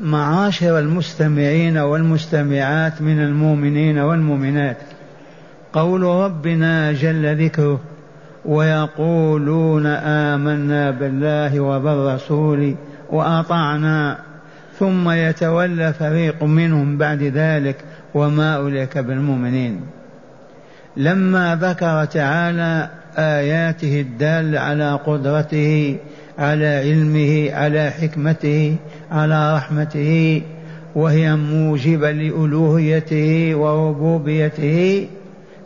معاشر المستمعين والمستمعات من المؤمنين والمؤمنات. قول ربنا جل ذكره ويقولون آمنا بالله وبالرسول وأطعنا ثم يتولى فريق منهم بعد ذلك وما أولئك بالمؤمنين. لما ذكر تعالى آياته الدالة على قدرته على علمه على حكمته على رحمته وهي موجبة لألوهيته وربوبيته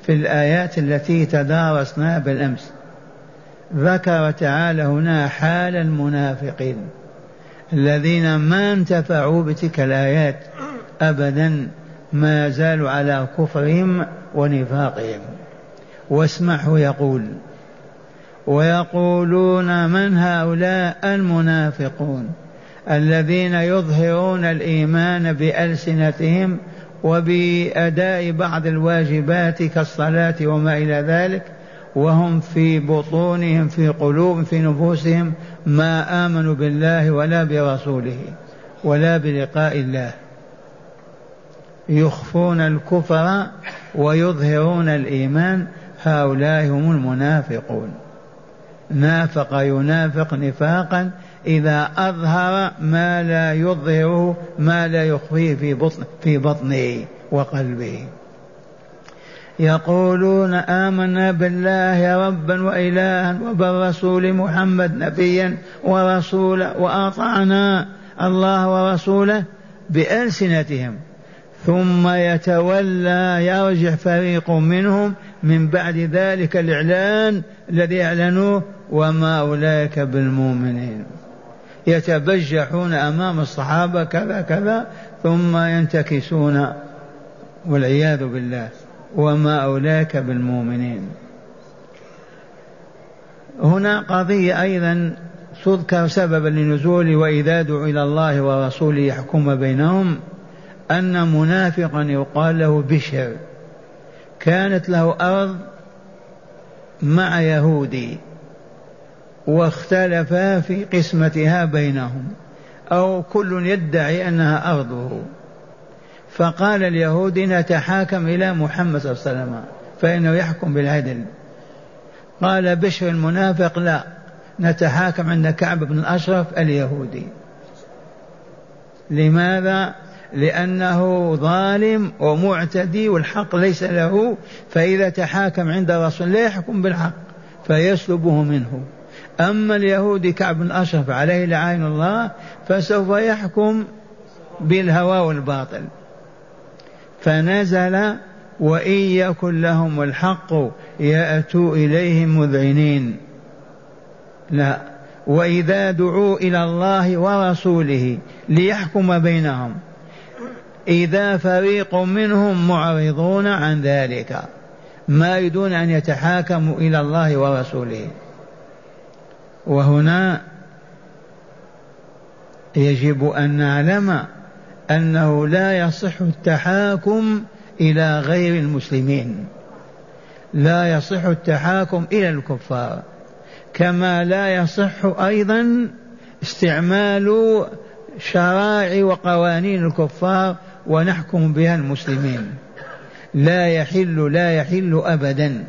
في الآيات التي تدارسناها بالأمس. ذكر تعالى هنا حال المنافقين الذين ما انتفعوا بتلك الآيات أبدا ما زالوا على كفرهم ونفاقهم. واسمعه يقول ويقولون من هؤلاء المنافقون الذين يظهرون الإيمان بألسنتهم وبأداء بعض الواجبات كالصلاة وما إلى ذلك وهم في بطونهم في قلوب في نفوسهم ما آمنوا بالله ولا برسوله ولا بلقاء الله. يخفون الكفر ويظهرون الإيمان هؤلاء هم المنافقون. نافق ينافق نفاقا إذا أظهر ما لا يظهره ما لا يخفيه في بطن في بطنه وقلبه. يقولون آمنا بالله ربا وإلها وبالرسول محمد نبيا ورسولا وأطعنا الله ورسوله بألسنتهم. ثم يتولى يرجع فريق منهم من بعد ذلك الإعلان الذي أعلنوه وما أولئك بالمؤمنين. يتبجحون أمام الصحابة كذا كذا ثم ينتكسون والعياذ بالله وما أولئك بالمؤمنين. هنا قضية أيضا تذكر سببا لنزول وإذا دعوا إلى الله ورسوله يحكم بينهم. أن منافقا يقال له بشر. كانت له أرض مع يهودي واختلفا في قسمتها بينهم أو كل يدعي أنها أرضه. فقال اليهودي نتحاكم إلى محمد صلى الله عليه وسلم فإنه يحكم بالعدل. قال بشر المنافق لا نتحاكم عند كعب بن الأشرف اليهودي. لماذا؟ لأنه ظالم ومعتدي والحق ليس له فإذا تحاكم عند رسول لا يحكم بالحق فيسلبه منه. أما اليهودي كعب بن أشرف عليه لعين الله فسوف يحكم بالهوى والباطل. فنزل وإن يكن لهم الحق يأتوا إليه مذعنين. لا وإذا دعوا إلى الله ورسوله ليحكم بينهم. إذا فريق منهم معرضون عن ذلك ما يريدون أن يتحاكموا إلى الله ورسوله. وهنا يجب أن نعلم أنه لا يصح التحاكم إلى غير المسلمين. لا يصح التحاكم إلى الكفار كما لا يصح أيضا استعمال شرائع وقوانين الكفار ونحكم بها المسلمين. لا يحل لا يحل أبدا.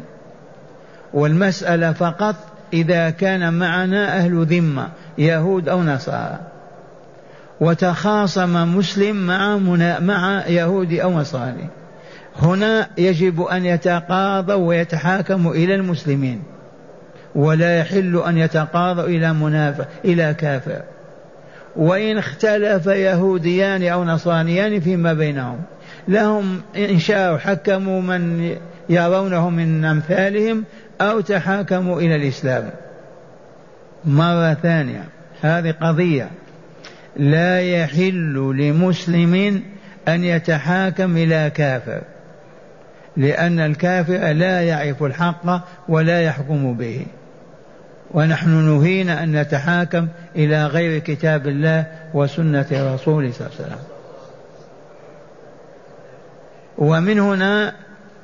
والمسألة فقط إذا كان معنا أهل ذمة يهود أو نصارى. وتخاصم مسلم مع مع يهودي أو نصراني هنا يجب أن يتقاضوا ويتحاكموا إلى المسلمين. ولا يحل أن يتقاضوا إلى منافق إلى كافر. وإن اختلف يهوديان أو نصرانيان فيما بينهم. لهم إن شاءوا حكموا من يرونه من أمثالهم أو تحاكموا إلى الإسلام. مرة ثانية هذه قضية. لا يحل لمسلم أن يتحاكم إلى كافر لأن الكافر لا يعرف الحق ولا يحكم به. ونحن نهينا أن نتحاكم إلى غير كتاب الله وسنة رسوله صلى الله عليه وسلم. ومن هنا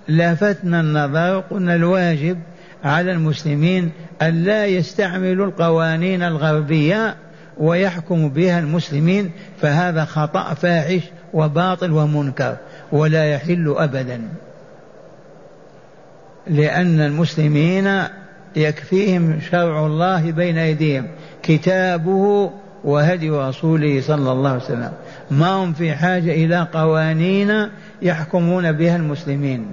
لفتنا النظر قلنا الواجب على المسلمين أن لا يستعملوا القوانين الغربية ويحكم بها المسلمين فهذا خطأ فاحش وباطل ومنكر ولا يحل أبدا. لأن المسلمين يكفيهم شرع الله بين أيديهم كتابه وهدي رسوله صلى الله عليه وسلم. ما هم في حاجة إلى قوانين يحكمون بها المسلمين.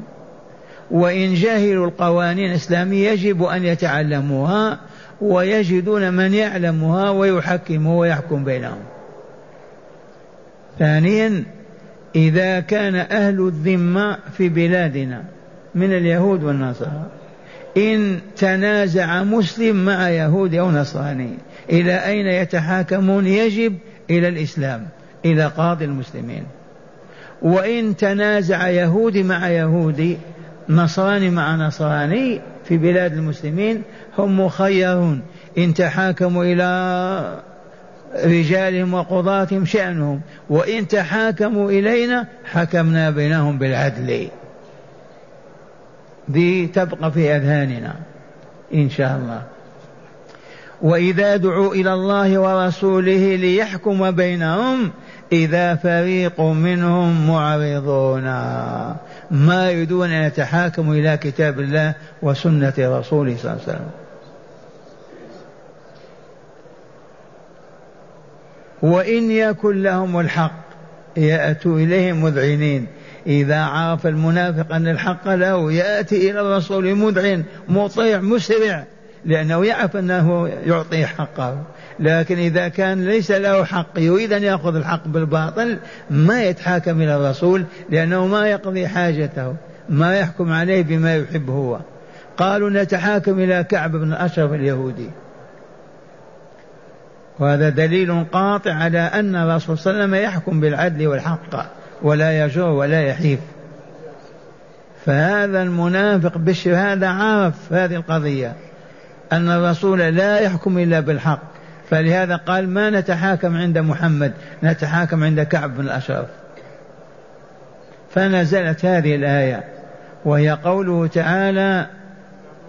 وإن جهلوا القوانين الإسلامية يجب أن يتعلموها ويجدون من يعلمها ويحكمه ويحكم بينهم. ثانيا إذا كان أهل الذمة في بلادنا من اليهود والنصارى. إن تنازع مسلم مع يهودي أو نصراني إلى أين يتحاكمون؟ يجب إلى الإسلام إلى قاضي المسلمين. وإن تنازع يهودي مع يهودي نصراني مع نصراني في بلاد المسلمين هم مخيرون. إن تحاكموا إلى رجالهم وقضاتهم شأنهم وإن تحاكموا إلينا حكمنا بينهم بالعدل. دي تبقى في أذهاننا إن شاء الله. وإذا دعوا إلى الله ورسوله ليحكم بينهم إذا فريق منهم معرضون. ما يريدون أن يتحاكموا إلى كتاب الله وسنة رسوله صلى الله عليه وسلم. وإن يكن لهم الحق يأتوا إليه مذعنين. إذا عرف المنافق أن الحق له يأتي إلى الرسول مذعن مطيع مسرع لأنه يعرف أنه يعطي حقه. لكن إذا كان ليس له حق يريد أن يأخذ الحق بالباطل ما يتحاكم إلى الرسول لأنه ما يقضي حاجته ما يحكم عليه بما يحب هو. قالوا نتحاكم إلى كعب بن أشرف اليهودي. وهذا دليل قاطع على أن الرسول صلى الله عليه وسلم يحكم بالعدل والحق. ولا يجور ولا يحيف. فهذا المنافق بشر هذا عرف هذه القضية أن الرسول لا يحكم إلا بالحق. فلهذا قال ما نتحاكم عند محمد نتحاكم عند كعب بن الأشرف. فنزلت هذه الآية وهي قوله تعالى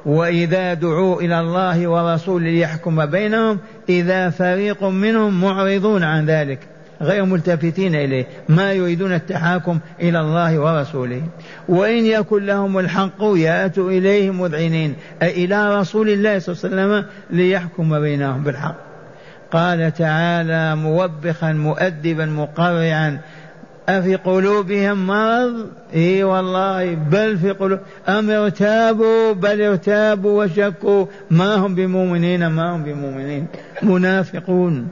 وإذا دعوا إلى الله ورسوله ليحكم بينهم إذا فريق منهم معرضون عن ذلك. غير ملتفتين إليه. ما يريدون التحاكم إلى الله ورسوله. وإن يكن لهم الحق يأتوا إليه مذعنين. أي إلى رسول الله صلى الله عليه وسلم ليحكم بينهم بالحق. قال تعالى موبخا مؤدبا مقرعا. أفي قلوبهم مرض؟ إي والله بل في قلوب. أم ارتابوا؟ بل ارتابوا وشكوا. ما هم بمؤمنين ما هم بمؤمنين. منافقون.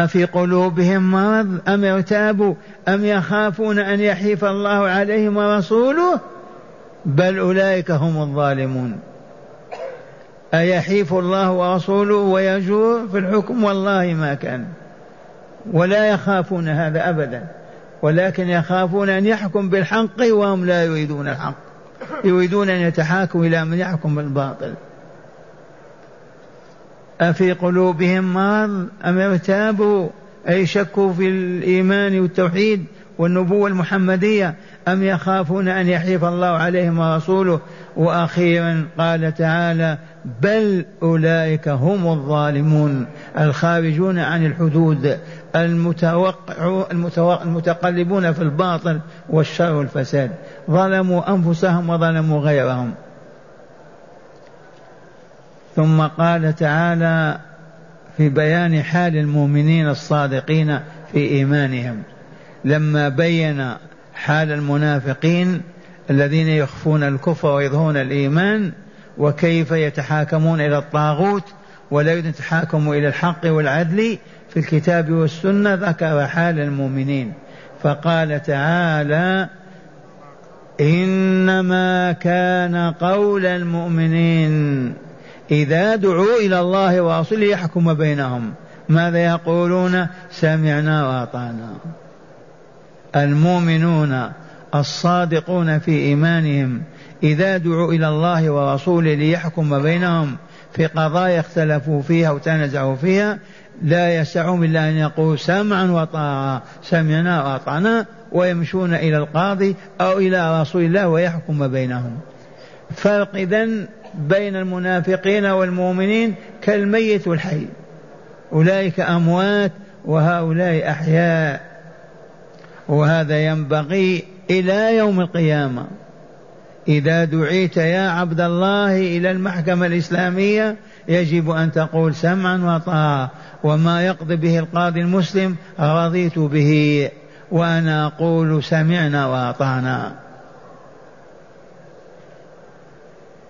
أفي قلوبهم مرض أم ارتابوا أم يخافون أن يحيف الله عليهم ورسوله؟ بل أولئك هم الظالمون. أيحيف الله ورسوله ويجور في الحكم؟ والله ما كان. ولا يخافون هذا أبدا. ولكن يخافون أن يحكم بالحق وهم لا يريدون الحق. يريدون أن يتحاكموا إلى من يحكم بالباطل. أفي قلوبهم مرض أم ارتابوا أي شكوا في الإيمان والتوحيد والنبوة المحمدية أم يخافون أن يحيف الله عليهم ورسوله؟ وأخيرا قال تعالى بل أولئك هم الظالمون الخارجون عن الحدود المتوقع المتقلبون في الباطل والشر والفساد. ظلموا أنفسهم وظلموا غيرهم. ثم قال تعالى في بيان حال المؤمنين الصادقين في إيمانهم. لما بين حال المنافقين الذين يخفون الكفر ويظهرون الإيمان وكيف يتحاكمون إلى الطاغوت ولا يتحاكموا إلى الحق والعدل في الكتاب والسنة ذكر حال المؤمنين. فقال تعالى إنما كان قول المؤمنين. إذا دعوا إلى الله ورسوله يحكم بينهم. ماذا يقولون؟ سمعنا وأطعنا. المؤمنون الصادقون في إيمانهم. إذا دعوا إلى الله ورسوله ليحكم بينهم في قضايا اختلفوا فيها وتنازعوا فيها لا يسعهم إلا أن يقولوا سمعا وطاعة. سمعنا وأطعنا ويمشون إلى القاضي أو إلى رسول الله ويحكم بينهم. فرق إذن بين المنافقين والمؤمنين كالميت والحي. أولئك أموات وهؤلاء أحياء. وهذا ينبغي إلى يوم القيامة. إذا دعيت يا عبد الله إلى المحكمة الإسلامية يجب أن تقول سمعا وطاعة. وما يقضي به القاضي المسلم رضيت به. وأنا أقول سمعنا وأطعنا.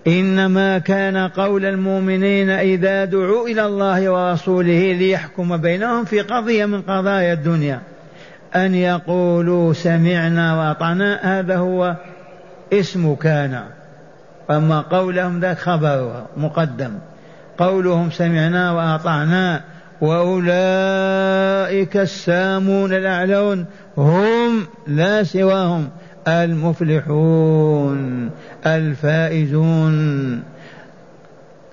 إنما كان قول المؤمنين إذا دعوا إلى الله ورسوله ليحكم بينهم في قضية من قضايا الدنيا. أن يقولوا سمعنا وأطعنا هذا هو اسم كان. أما قولهم ذاك خبر مقدم. قولهم سمعنا وأطعنا وأولئك السامون الأعلون هم لا سواهم. المفلحون الفائزون.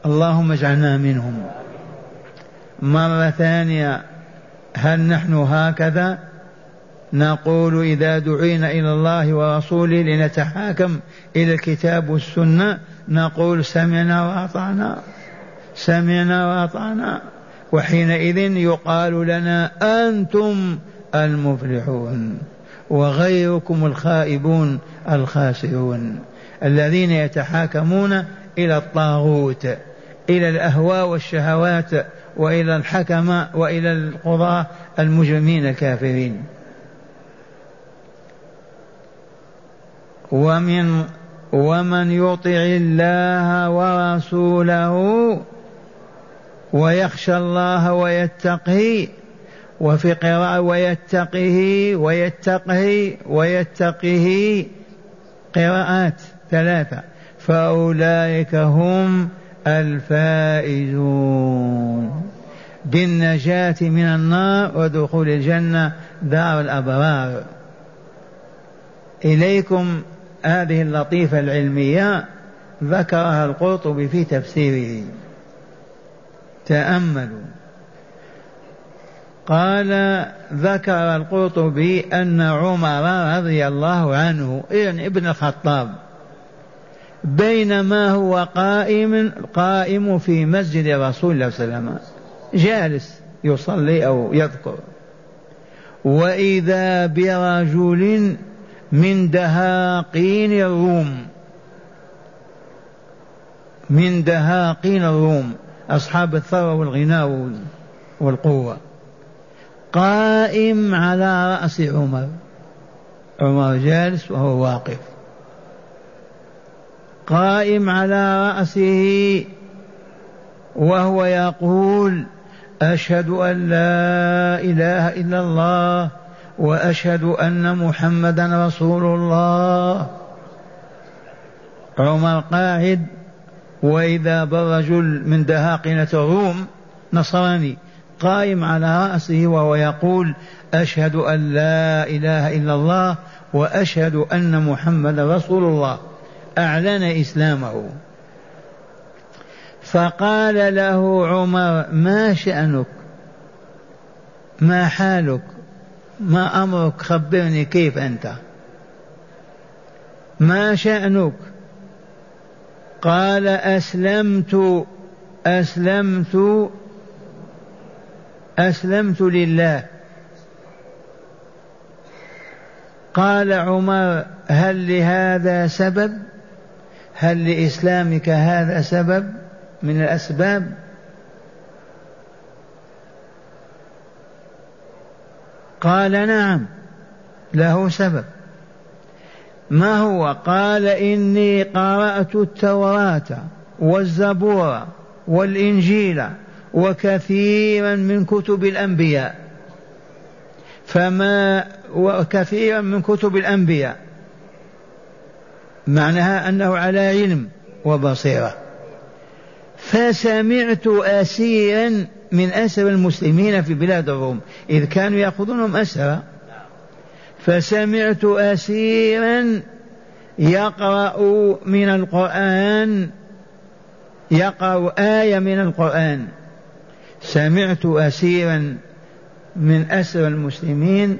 اللهم اجعلنا منهم. مرة ثانية هل نحن هكذا؟ نقول إذا دعينا إلى الله ورسوله لنتحاكم إلى الكتاب والسنة نقول سمعنا وأطعنا. سمعنا وأطعنا. وحينئذ يقال لنا أنتم المفلحون. وغيركم الخائبون الخاسرون الذين يتحاكمون إلى الطاغوت إلى الأهواء والشهوات وإلى الحكم وإلى القضاة المجرمين الكافرين. ومن ومن يطع الله ورسوله ويخشى الله ويتقي وفي قراءة ويتقه ويتقه ويتقه. قراءات ثلاثة. فأولئك هم الفائزون. بالنجاة من النار ودخول الجنة دار الأبرار. إليكم هذه اللطيفة العلمية ذكرها القرطبي في تفسيره. تأملوا. قال ذكر القرطبي أن عمر رضي الله عنه يعني ابن الخطاب بينما هو قائم قائم في مسجد رسول الله صلى الله عليه وسلم جالس يصلي أو يذكر وإذا برجل من دهاقين الروم من دهاقين الروم أصحاب الثروة والغنى والقوة. قائم على رأس عمر. عمر جالس وهو واقف. قائم على رأسه وهو يقول أشهد أن لا إله إلا الله وأشهد أن محمدا رسول الله. عمر قاعد وإذا برجل من دهاقنة الروم نصراني قائم على رأسه وهو يقول أشهد أن لا إله إلا الله وأشهد أن محمد رسول الله. أعلن إسلامه. فقال له عمر ما شأنك؟ ما حالك؟ ما أمرك؟ خبرني كيف أنت؟ ما شأنك؟ قال أسلمت أسلمت أسلمت لله. قال عمر هل لهذا سبب؟ هل لإسلامك هذا سبب من الأسباب؟ قال نعم له سبب. ما هو؟ قال إني قرأت التوراة والزبور والإنجيل. وكثيرا من كتب الأنبياء. فما وكثيرا من كتب الأنبياء. معناها أنه على علم وبصيرة. فسمعت أسيرا من أسر المسلمين في بلاد الروم. إذ كانوا يأخذونهم أسرى فسمعت أسيرا يقرأ من القرآن. يقرأ آية من القرآن. سمعت أسيرا من أسر المسلمين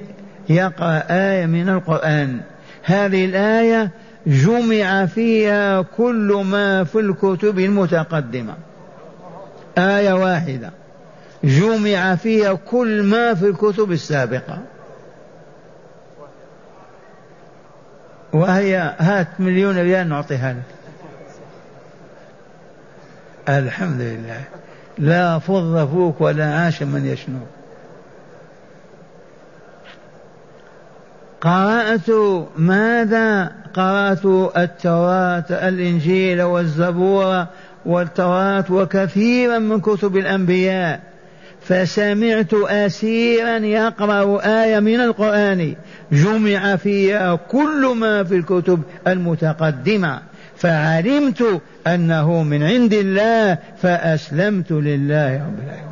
يقرأ آية من القرآن. هذه الآية جمع فيها كل ما في الكتب المتقدمة. آية واحدة. جمع فيها كل ما في الكتب السابقة. وهي هات مليون ريال نعطيها لك. الحمد لله. لا فض فوك ولا عاش من يشنو. قرأت ماذا؟ قرأت التوراة الإنجيل والزبور والتوراة وكثيرا من كتب الأنبياء. فسمعت أسيرا يقرأ آية من القرآن جمع فيها كل ما في الكتب المتقدمة. فعلمت أنه من عند الله فأسلمت لله رب العالمين.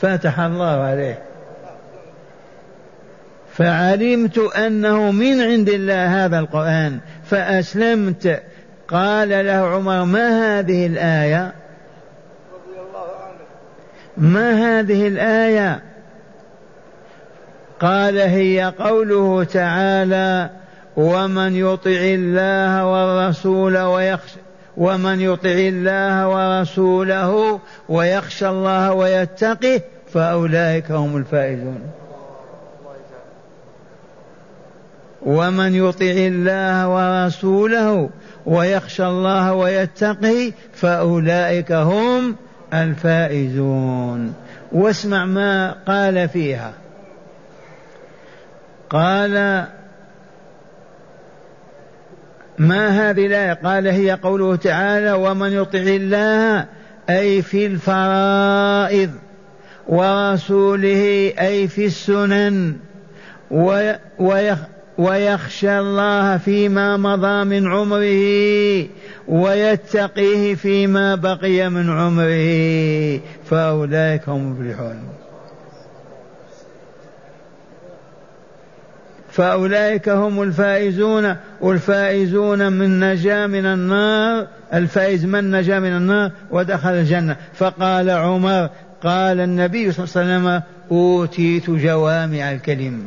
فتح الله عليه. فعلمت أنه من عند الله هذا القرآن فأسلمت. قال له عمر ما هذه الآية؟ ما هذه الآية؟ قال هي قوله تعالى ومن يطع الله والرسول ويخشى ومن يطع الله ورسوله ويخشى الله ويتقه فأولئك هم الفائزون. ومن يطع الله ورسوله ويخشى الله ويتقه فأولئك هم الفائزون. واسمع ما قال فيها. قال ما هذه الآية؟ قال هي قوله تعالى ومن يطع الله أي في الفرائض ورسوله أي في السنن ويخشى الله فيما مضى من عمره ويتقيه فيما بقي من عمره فأولئك هم المفلحون. فأولئك هم الفائزون والفائزون من نجا من النار الفائز من نجا من النار ودخل الجنة. فقال عمر قال النبي صلى الله عليه وسلم أوتيت جوامع الكلم.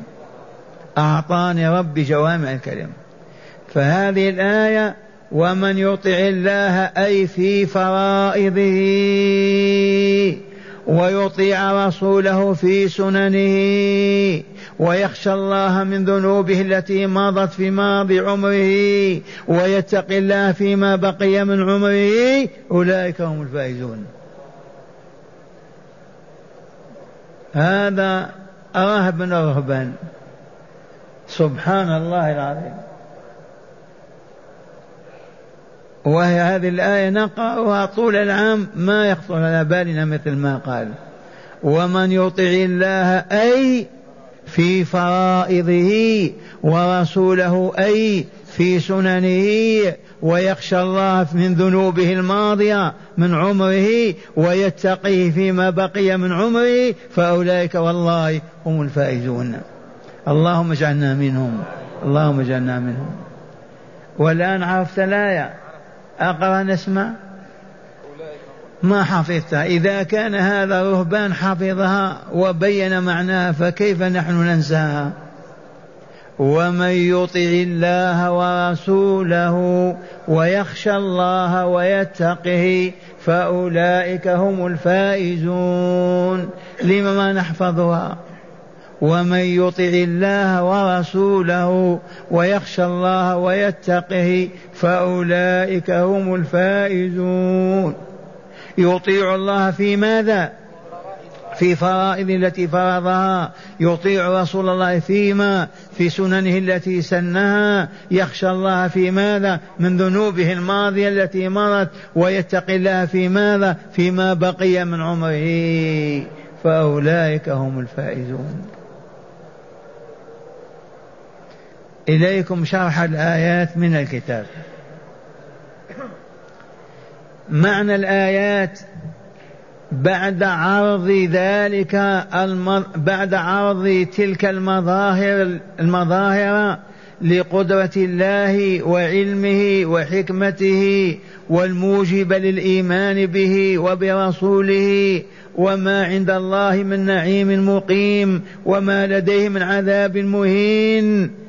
أعطاني ربي جوامع الكلم. فهذه الآية ومن يطع الله أي في فرائضه ويطيع رسوله في سننه ويخشى الله من ذنوبه التي مضت في ماضي عمره ويتقي الله فيما بقي من عمره. أولئك هم الفائزون. هذا راهب من الرهبان سبحان الله العظيم. وهي هذه الآية نقرأها طول العام ما يخطر على بالنا مثل ما قال. ومن يطع الله أي في فرائضه ورسوله أي في سننه ويخشى الله من ذنوبه الماضية من عمره ويتقيه فيما بقي من عمره فأولئك والله هم الفائزون. اللهم اجعلنا منهم اللهم اجعلنا منهم. والآن عرفت الآية. أقرأ نسمع ما حفظتها. إذا كان هذا رهبان حفظها وبين معناها فكيف نحن ننساها؟ ومن يطع الله ورسوله ويخشى الله ويتقه فأولئك هم الفائزون. لم ما نحفظها؟ ومن يطع الله ورسوله ويخشى الله ويتقه فأولئك هم الفائزون. يطيع الله في ماذا؟ في فرائض التي فرضها. يطيع رسول الله فيما؟ في سننه التي سنها. يخشى الله في ماذا؟ من ذنوبه الماضية التي مرت. ويتقي الله في ماذا؟ فيما بقي من عمره. فأولئك هم الفائزون. إليكم شرح الآيات من الكتاب. معنى الآيات بعد عرض ذلك المض... بعد عرض تلك المظاهر المظاهر لقدرة الله وعلمه وحكمته والموجب للإيمان به وبرسوله وما عند الله من نعيم مقيم وما لديه من عذاب مهين.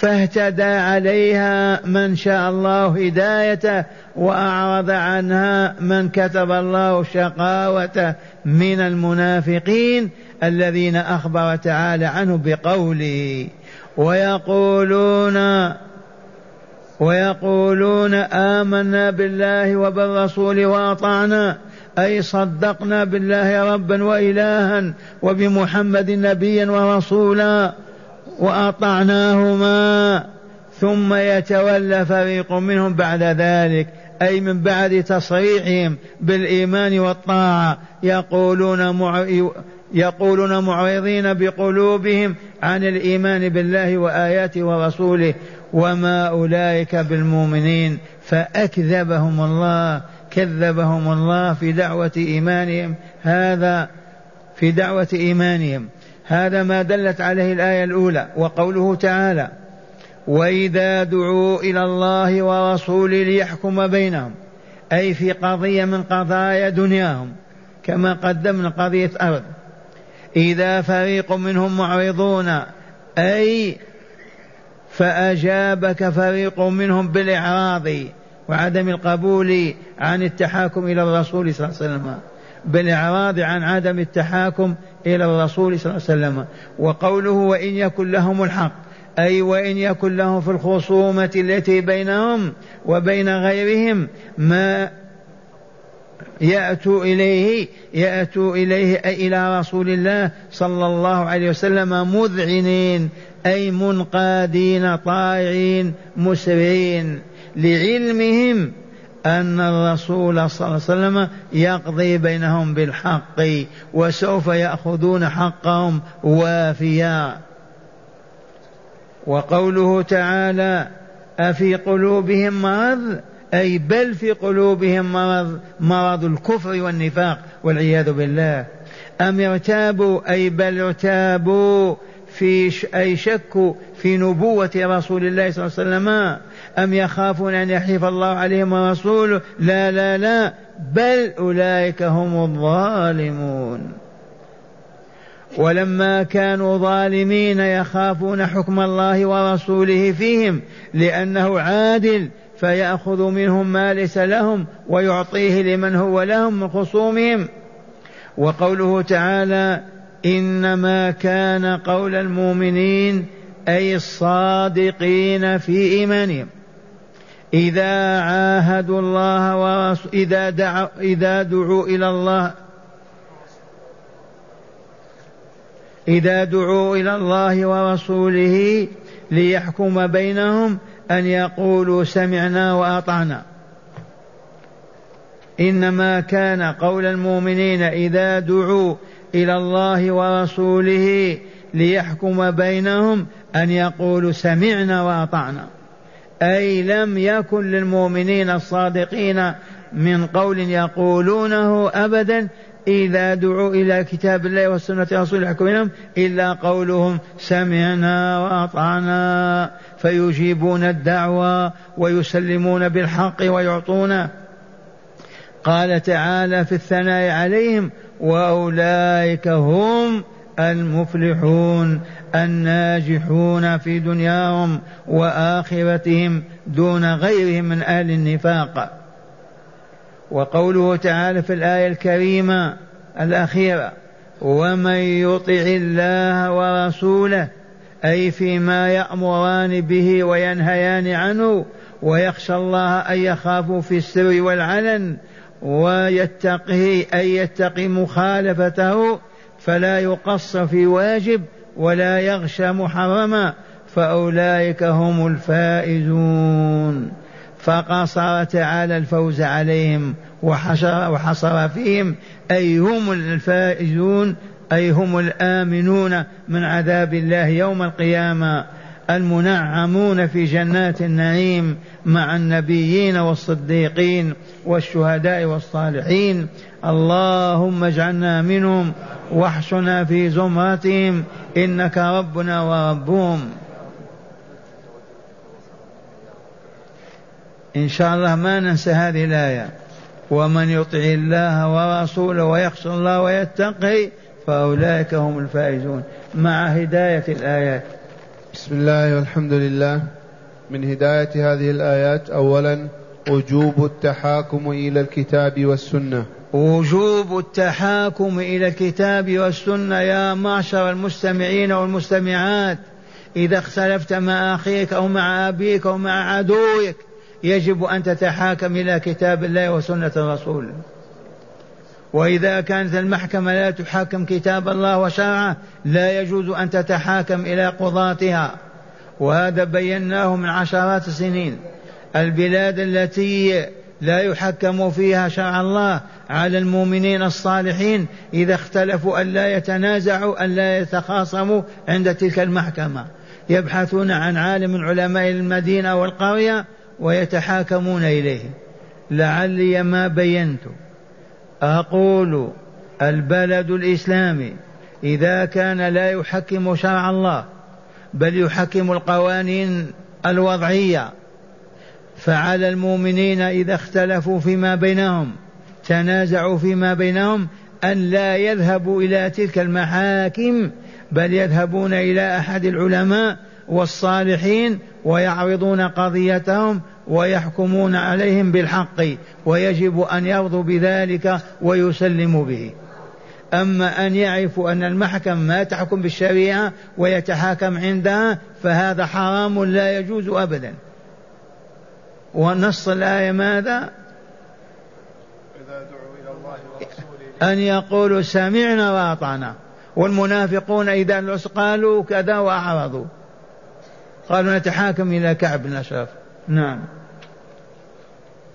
فاهتدى عليها من شاء الله هدايته وأعرض عنها من كتب الله شقاوته من المنافقين الذين أخبر تعالى عنه بقوله ويقولون ويقولون آمنا بالله وبالرسول وأطعنا أي صدقنا بالله ربا وإلها وبمحمد نبيا ورسولا وأطعناهما ثم يتولى فريق منهم بعد ذلك أي من بعد تصريحهم بالإيمان والطاعة. يقولون مع... يقولون معرضين بقلوبهم عن الإيمان بالله وآياته ورسوله. وما أولئك بالمؤمنين فأكذبهم الله كذبهم الله في دعوة إيمانهم. هذا في دعوة إيمانهم. هذا ما دلت عليه الآية الأولى وقوله تعالى وإذا دعوا إلى الله ورسوله ليحكم بينهم أي في قضية من قضايا دنياهم كما قدمنا قضية أرض. إذا فريق منهم معرضون أي فأجابك فريق منهم بالإعراض وعدم القبول عن التحاكم إلى الرسول صلى الله عليه وسلم. بالإعراض عن عدم التحاكم إلى الرسول صلى الله عليه وسلم وقوله وإن يكن لهم الحق أي وإن يكن لهم في الخصومة التي بينهم وبين غيرهم ما يأتوا إليه يأتوا إليه أي إلى رسول الله صلى الله عليه وسلم مذعنين أي منقادين طائعين مسرعين لعلمهم أن الرسول صلى الله عليه وسلم يقضي بينهم بالحق وسوف يأخذون حقهم وافيا. وقوله تعالى أفي قلوبهم مرض؟ أي بل في قلوبهم مرض مرض الكفر والنفاق والعياذ بالله. أم ارتابوا؟ أي بل ارتابوا في. أي شكوا في نبوة رسول الله صلى الله عليه وسلم؟ أم يخافون أن يحيف الله عليهم ورسوله؟ لا لا لا. بل أولئك هم الظالمون. ولما كانوا ظالمين يخافون حكم الله ورسوله فيهم لأنه عادل فيأخذ منهم ما ليس لهم ويعطيه لمن هو لهم من خصومهم. وقوله تعالى إنما كان قول المؤمنين أي الصادقين في إيمانهم. إذا عاهدوا الله إذا دعوا إذا دعوا إلى الله إذا دعوا إلى الله ورسوله ليحكم بينهم أن يقولوا سمعنا وأطعنا. إنما كان قول المؤمنين إذا دعوا إلى الله ورسوله ليحكم بينهم أن يقولوا سمعنا وأطعنا. أي لم يكن للمؤمنين الصادقين من قول يقولونه ابدا إذا دعوا إلى كتاب الله وسنة رسول يحكم إلا قولهم سمعنا وأطعنا. فيجيبون الدعوة ويسلمون بالحق ويعطونه قال تعالى في الثناء عليهم وأولئك هم المفلحون. الناجحون في دنياهم وآخرتهم دون غيرهم من أهل النفاق. وقوله تعالى في الآية الكريمة الأخيرة ومن يطع الله ورسوله أي فيما يأمران به وينهيان عنه ويخشى الله أن يخافوا في السر والعلن ويتقه أن يتقي مخالفته فلا يقصر في واجب ولا يغشى محرما فأولئك هم الفائزون. فقصر تعالى الفوز عليهم وحشر وحصر فيهم. أي هم الفائزون أي هم الآمنون من عذاب الله يوم القيامة. المنعمون في جنات النعيم مع النبيين والصديقين والشهداء والصالحين. اللهم اجعلنا منهم واحشنا في زمرتهم. إنك ربنا وربهم. إن شاء الله ما ننسى هذه الآية. ومن يطع الله ورسوله ويخشى الله ويتقي فأولئك هم الفائزون. مع هداية الآيات. بسم الله والحمد لله. من هداية هذه الآيات أولا وجوب التحاكم إلى الكتاب والسنة. وجوب التحاكم إلى الكتاب والسنة يا معشر المستمعين والمستمعات. إذا اختلفت مع أخيك أو مع أبيك أو مع عدوك يجب أن تتحاكم إلى كتاب الله وسنة الرسول وإذا كانت المحكمة لا تحاكم كتاب الله وشرعه لا يجوز أن تتحاكم إلى قضاتها. وهذا بيناه من عشرات السنين. البلاد التي لا يحكم فيها شرع الله على المؤمنين الصالحين إذا اختلفوا ألا يتنازعوا ألا يتخاصموا عند تلك المحكمة. يبحثون عن عالم من علماء المدينة والقرية ويتحاكمون إليه. لعلي ما بينت. أقول البلد الإسلامي إذا كان لا يحكم شرع الله بل يحكم القوانين الوضعية. فعلى المؤمنين إذا اختلفوا فيما بينهم تنازعوا فيما بينهم أن لا يذهبوا إلى تلك المحاكم بل يذهبون إلى أحد العلماء والصالحين ويعرضون قضيتهم ويحكمون عليهم بالحق ويجب أن يرضوا بذلك ويسلموا به. أما أن يعرفوا أن المحكم ما تحكم بالشريعة ويتحاكم عندها فهذا حرام لا يجوز أبدا. ونص الآية ماذا؟ أن يقولوا سمعنا وأطعنا. والمنافقون إذا قالوا كذا وأعرضوا. قالوا نتحاكم إلى كعب بن أشرف. نعم.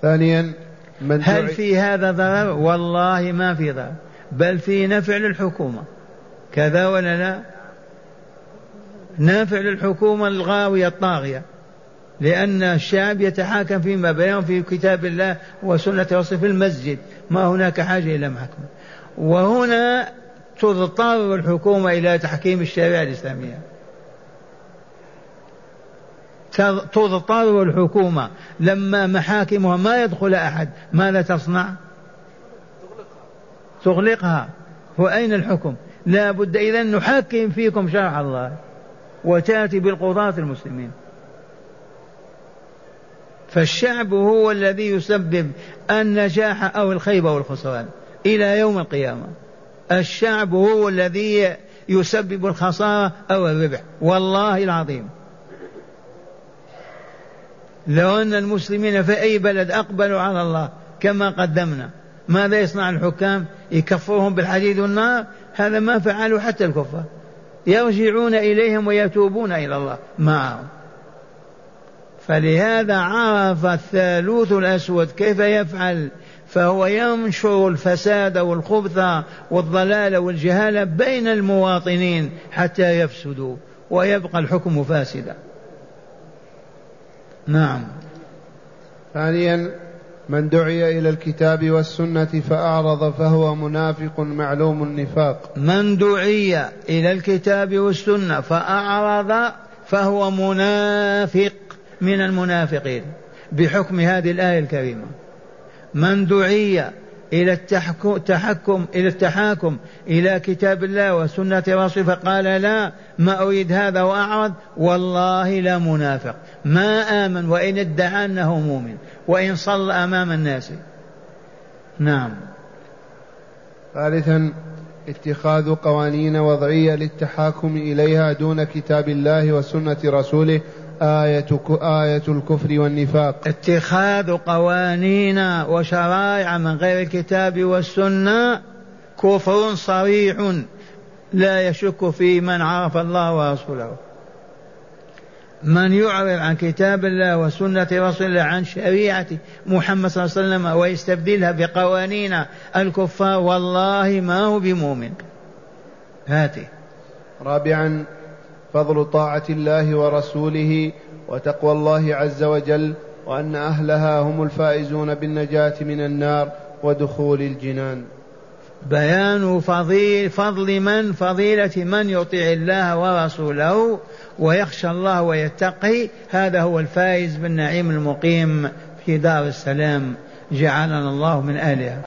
ثانيا من هل في هذا ضرر؟ والله ما في ضرر بل في نفع للحكومة. كذا ولا لا؟ نافع للحكومة الغاوية الطاغية لأن الشعب يتحاكم فيما بينهم في كتاب الله وسنة رسول في المسجد. ما هناك حاجة إلى محكمة وهنا تضطر الحكومة إلى تحكيم الشريعة الإسلامية. تضطر الحكومة لما محاكمها ما يدخل أحد. ماذا تصنع؟ تغلقها. وأين الحكم؟ لا بد إذا نحكم فيكم شرع الله وتأتي بالقضاة المسلمين. فالشعب هو الذي يسبب النجاح أو الخيبة والخسران إلى يوم القيامة. الشعب هو الذي يسبب الخسارة أو الربح. والله العظيم. لو أن المسلمين في أي بلد أقبلوا على الله كما قدمنا ماذا يصنع الحكام؟ يكفرهم بالحديد والنار؟ هذا ما فعلوا حتى الكفار. يرجعون إليهم ويتوبون إلى الله معهم. فلهذا عرف الثالوث الأسود كيف يفعل؟ فهو ينشر الفساد والخبث والضلال والجهالة بين المواطنين حتى يفسدوا ويبقى الحكم فاسدا. نعم. ثانيا من دعي إلى الكتاب والسنة فأعرض فهو منافق معلوم النفاق. من دعي إلى الكتاب والسنة فأعرض فهو منافق من المنافقين بحكم هذه الآية الكريمة. من دعي إلى التحكم إلى التحاكم إلى كتاب الله وسنة رسوله فقال لا ما أريد هذا وأعرض والله لا منافق. ما آمن وإن ادعى أنه مؤمن وإن صلى أمام الناس. نعم. ثالثا اتخاذ قوانين وضعية للتحاكم إليها دون كتاب الله وسنة رسوله آية آية الكفر والنفاق. اتخاذ قوانين وشرائع من غير الكتاب والسنة كفر صريح لا يشك في من عرف الله ورسوله. من يعرض عن كتاب الله وسنة رسول الله عن شريعة محمد صلى الله عليه وسلم ويستبدلها بقوانين الكفار والله ما هو بمؤمن. هاته. رابعا فضل طاعة الله ورسوله وتقوى الله عز وجل وأن أهلها هم الفائزون بالنجاة من النار ودخول الجنان. بيان فضيل فضل من؟ فضيلة من يطيع الله ورسوله ويخشى الله ويتقي هذا هو الفائز بالنعيم المقيم في دار السلام. جعلنا الله من أهلها.